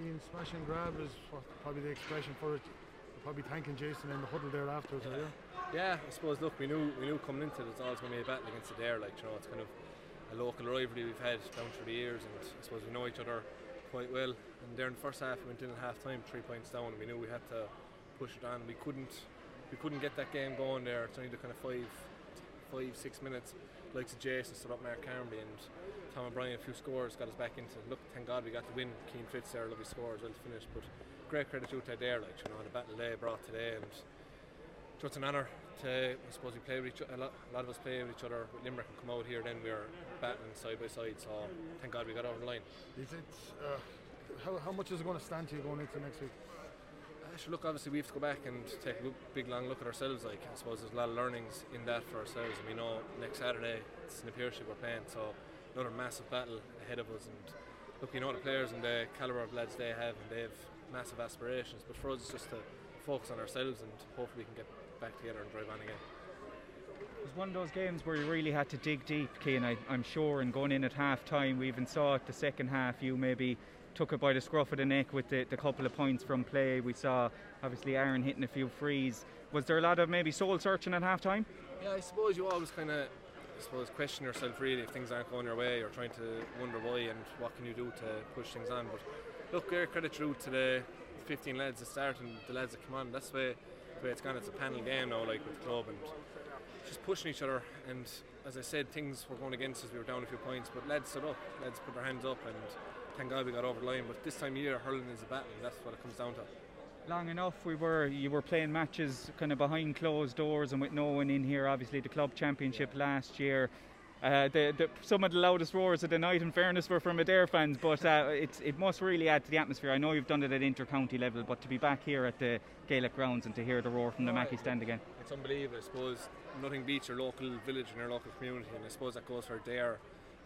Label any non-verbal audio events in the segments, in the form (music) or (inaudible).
Team smash and grab is probably the expression for it. Probably thanking Jason in the huddle there afterwards, you? Yeah, I suppose. Look, we knew we knew coming into it, it's always going to be a battle against Adare. Like you know, it's kind of a local rivalry we've had down through the years, and I suppose we know each other quite well. And there in the first half, we went in at half time, three points down. And we knew we had to push it on. We couldn't we couldn't get that game going there. It's only the kind of five five six minutes. Likes of Jason stood up Mark Carnby and Tom O'Brien, a few scores, got us back into. Look, thank God we got the win. Keen Fitz there, lovely scores, well to finish. But great credit to Adare, like you know, the battle they brought today, and it's an honour to, I suppose we play with each other, a lot, a lot of us play with each other with Limerick and come out here then we are battling side by side so thank God we got over the line. Is it, uh, how, how much is it going to stand to you going into next week? Look, obviously we have to go back and take a big long look at ourselves. Like I suppose there's a lot of learnings in that for ourselves, and we know next Saturday it's in the Piarsaigh we're playing, so another massive battle ahead of us. And look, you know the players and the calibre of lads they have, and they have massive aspirations. But for us, it's just to focus on ourselves and hopefully we can get back together and drive on again. It was one of those games where you really had to dig deep, Cian, I, am sure, and going in at half time. We even saw it the second half. You maybe took it by the scruff of the neck with the, the couple of points from play. We saw obviously Aaron hitting a few frees. Was there a lot of maybe soul searching at half time? Yeah, I suppose you always kind of I suppose question yourself really if things aren't going your way. You're trying to wonder why and what can you do to push things on. But look, great credit through to the 15 lads that start and the lads that come on. That's the way the way it's gone. It's a panel game now, like with the club, and just pushing each other. And as I said, things were going against us. We were down a few points, but lads stood up. Lads put their hands up, and thank God we got over the line. But this time of year, hurling is a battle. That's what it comes down to. Long enough, we were you were playing matches kind of behind closed doors and with no one in here. Obviously, the club championship last year. Uh, the, the, some of the loudest roars of the night, in fairness, were from Adare fans, but uh, it must really add to the atmosphere. I know you've done it at inter-county level, but to be back here at the Gaelic grounds and to hear the roar from the Mackey stand again. It's unbelievable. I suppose nothing beats your local village and your local community, and I suppose that goes for Adare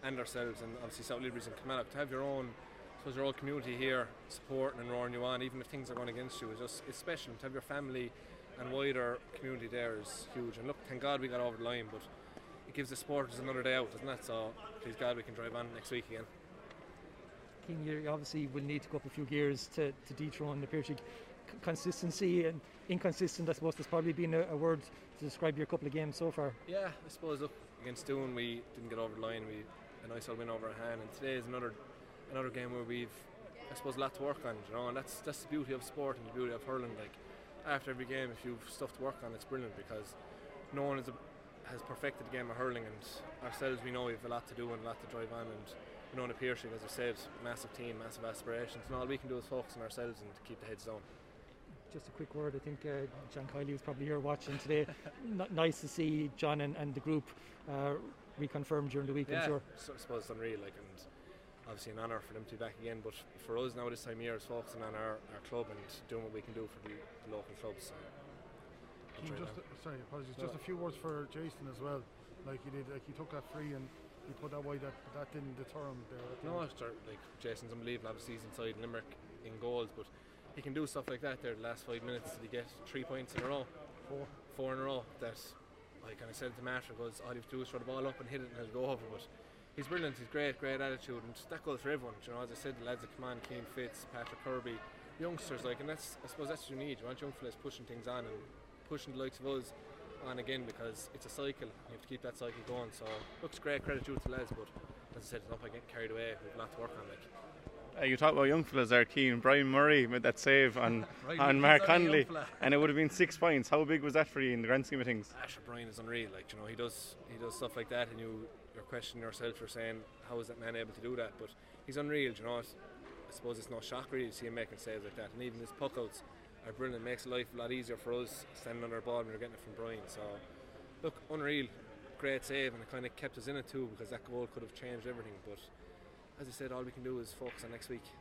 and ourselves, and obviously South Liberties and Kilmallock. To have your own, suppose your own community here supporting and roaring you on, even if things are going against you, is just it's special. To have your family and wider community there is huge. And look, thank God we got over the line, but gives the supporters another day out, doesn't it? So please God we can drive on next week again. Cian, you obviously will need to go up a few gears to, to dethrone the Piarsaigh. Consistency and inconsistent, I suppose, has probably been a, a, word to describe your couple of games so far. Yeah, I suppose look against Doon we didn't get over the line. We a nice little win over a hand, and today is another another game where we've I suppose a lot to work on. You know, and that's that's the beauty of sport and the beauty of hurling. Like after every game, if you've stuff to work on, it's brilliant because no one is a has perfected the game of hurling, and ourselves we know we have a lot to do and a lot to drive on. And you know, in a Piarsaigh, as I said, massive team, massive aspirations, and all we can do is focus on ourselves and keep the heads down. Just a quick word. I think uh, John Kiely was probably here watching today. (laughs) N- nice to see John and, and the group uh, reconfirmed during the week. Yeah, I'm sure. So, I suppose it's unreal. Like, and obviously an honour for them to be back again. But for us now, this time of year, is focusing on our, our club and doing what we can do for the, the local clubs. So just, sorry, apologies. No. Just a few words for Jason as well. Like he did, like he took that free and he put that wide. That that didn't deter him there. No, like Jason's unbelievable. Obviously, he's inside Limerick in goals, but he can do stuff like that there. The last five minutes, he get three points in a row? Four. Four in a row. That, like I said to Marshall, goes all you have to do is throw the ball up and hit it, and it'll go over. But he's brilliant. He's great, great attitude, and that goes for everyone. You know, as I said, the lads that come on, Keen Fitz, Patrick Kirby, youngsters, like, and that's I suppose that's what you need. You want young fellas pushing things on and pushing the likes of us on again because it's a cycle. You have to keep that cycle going. So looks great, credit due to Les, but as I said, it's not by getting carried away. We've a lot to work on. Like. Uh, you talk about young fellas there, Cian. Brian Murray made that save on (laughs) on Mark Connolly, and it would have been six points. How big was that for you in the grand scheme of things? Asher Brian is unreal. Like you know, he does he does stuff like that, and you you're questioning yourself. You're saying, how is that man able to do that? But he's unreal. You know, I suppose it's no shock really to see him making saves like that, and even his puck outs are brilliant. It makes life a lot easier for us standing on our ball when we're getting it from Brian. So, look, unreal, great save, and it kind of kept us in it too because that goal could have changed everything. But as I said, all we can do is focus on next week.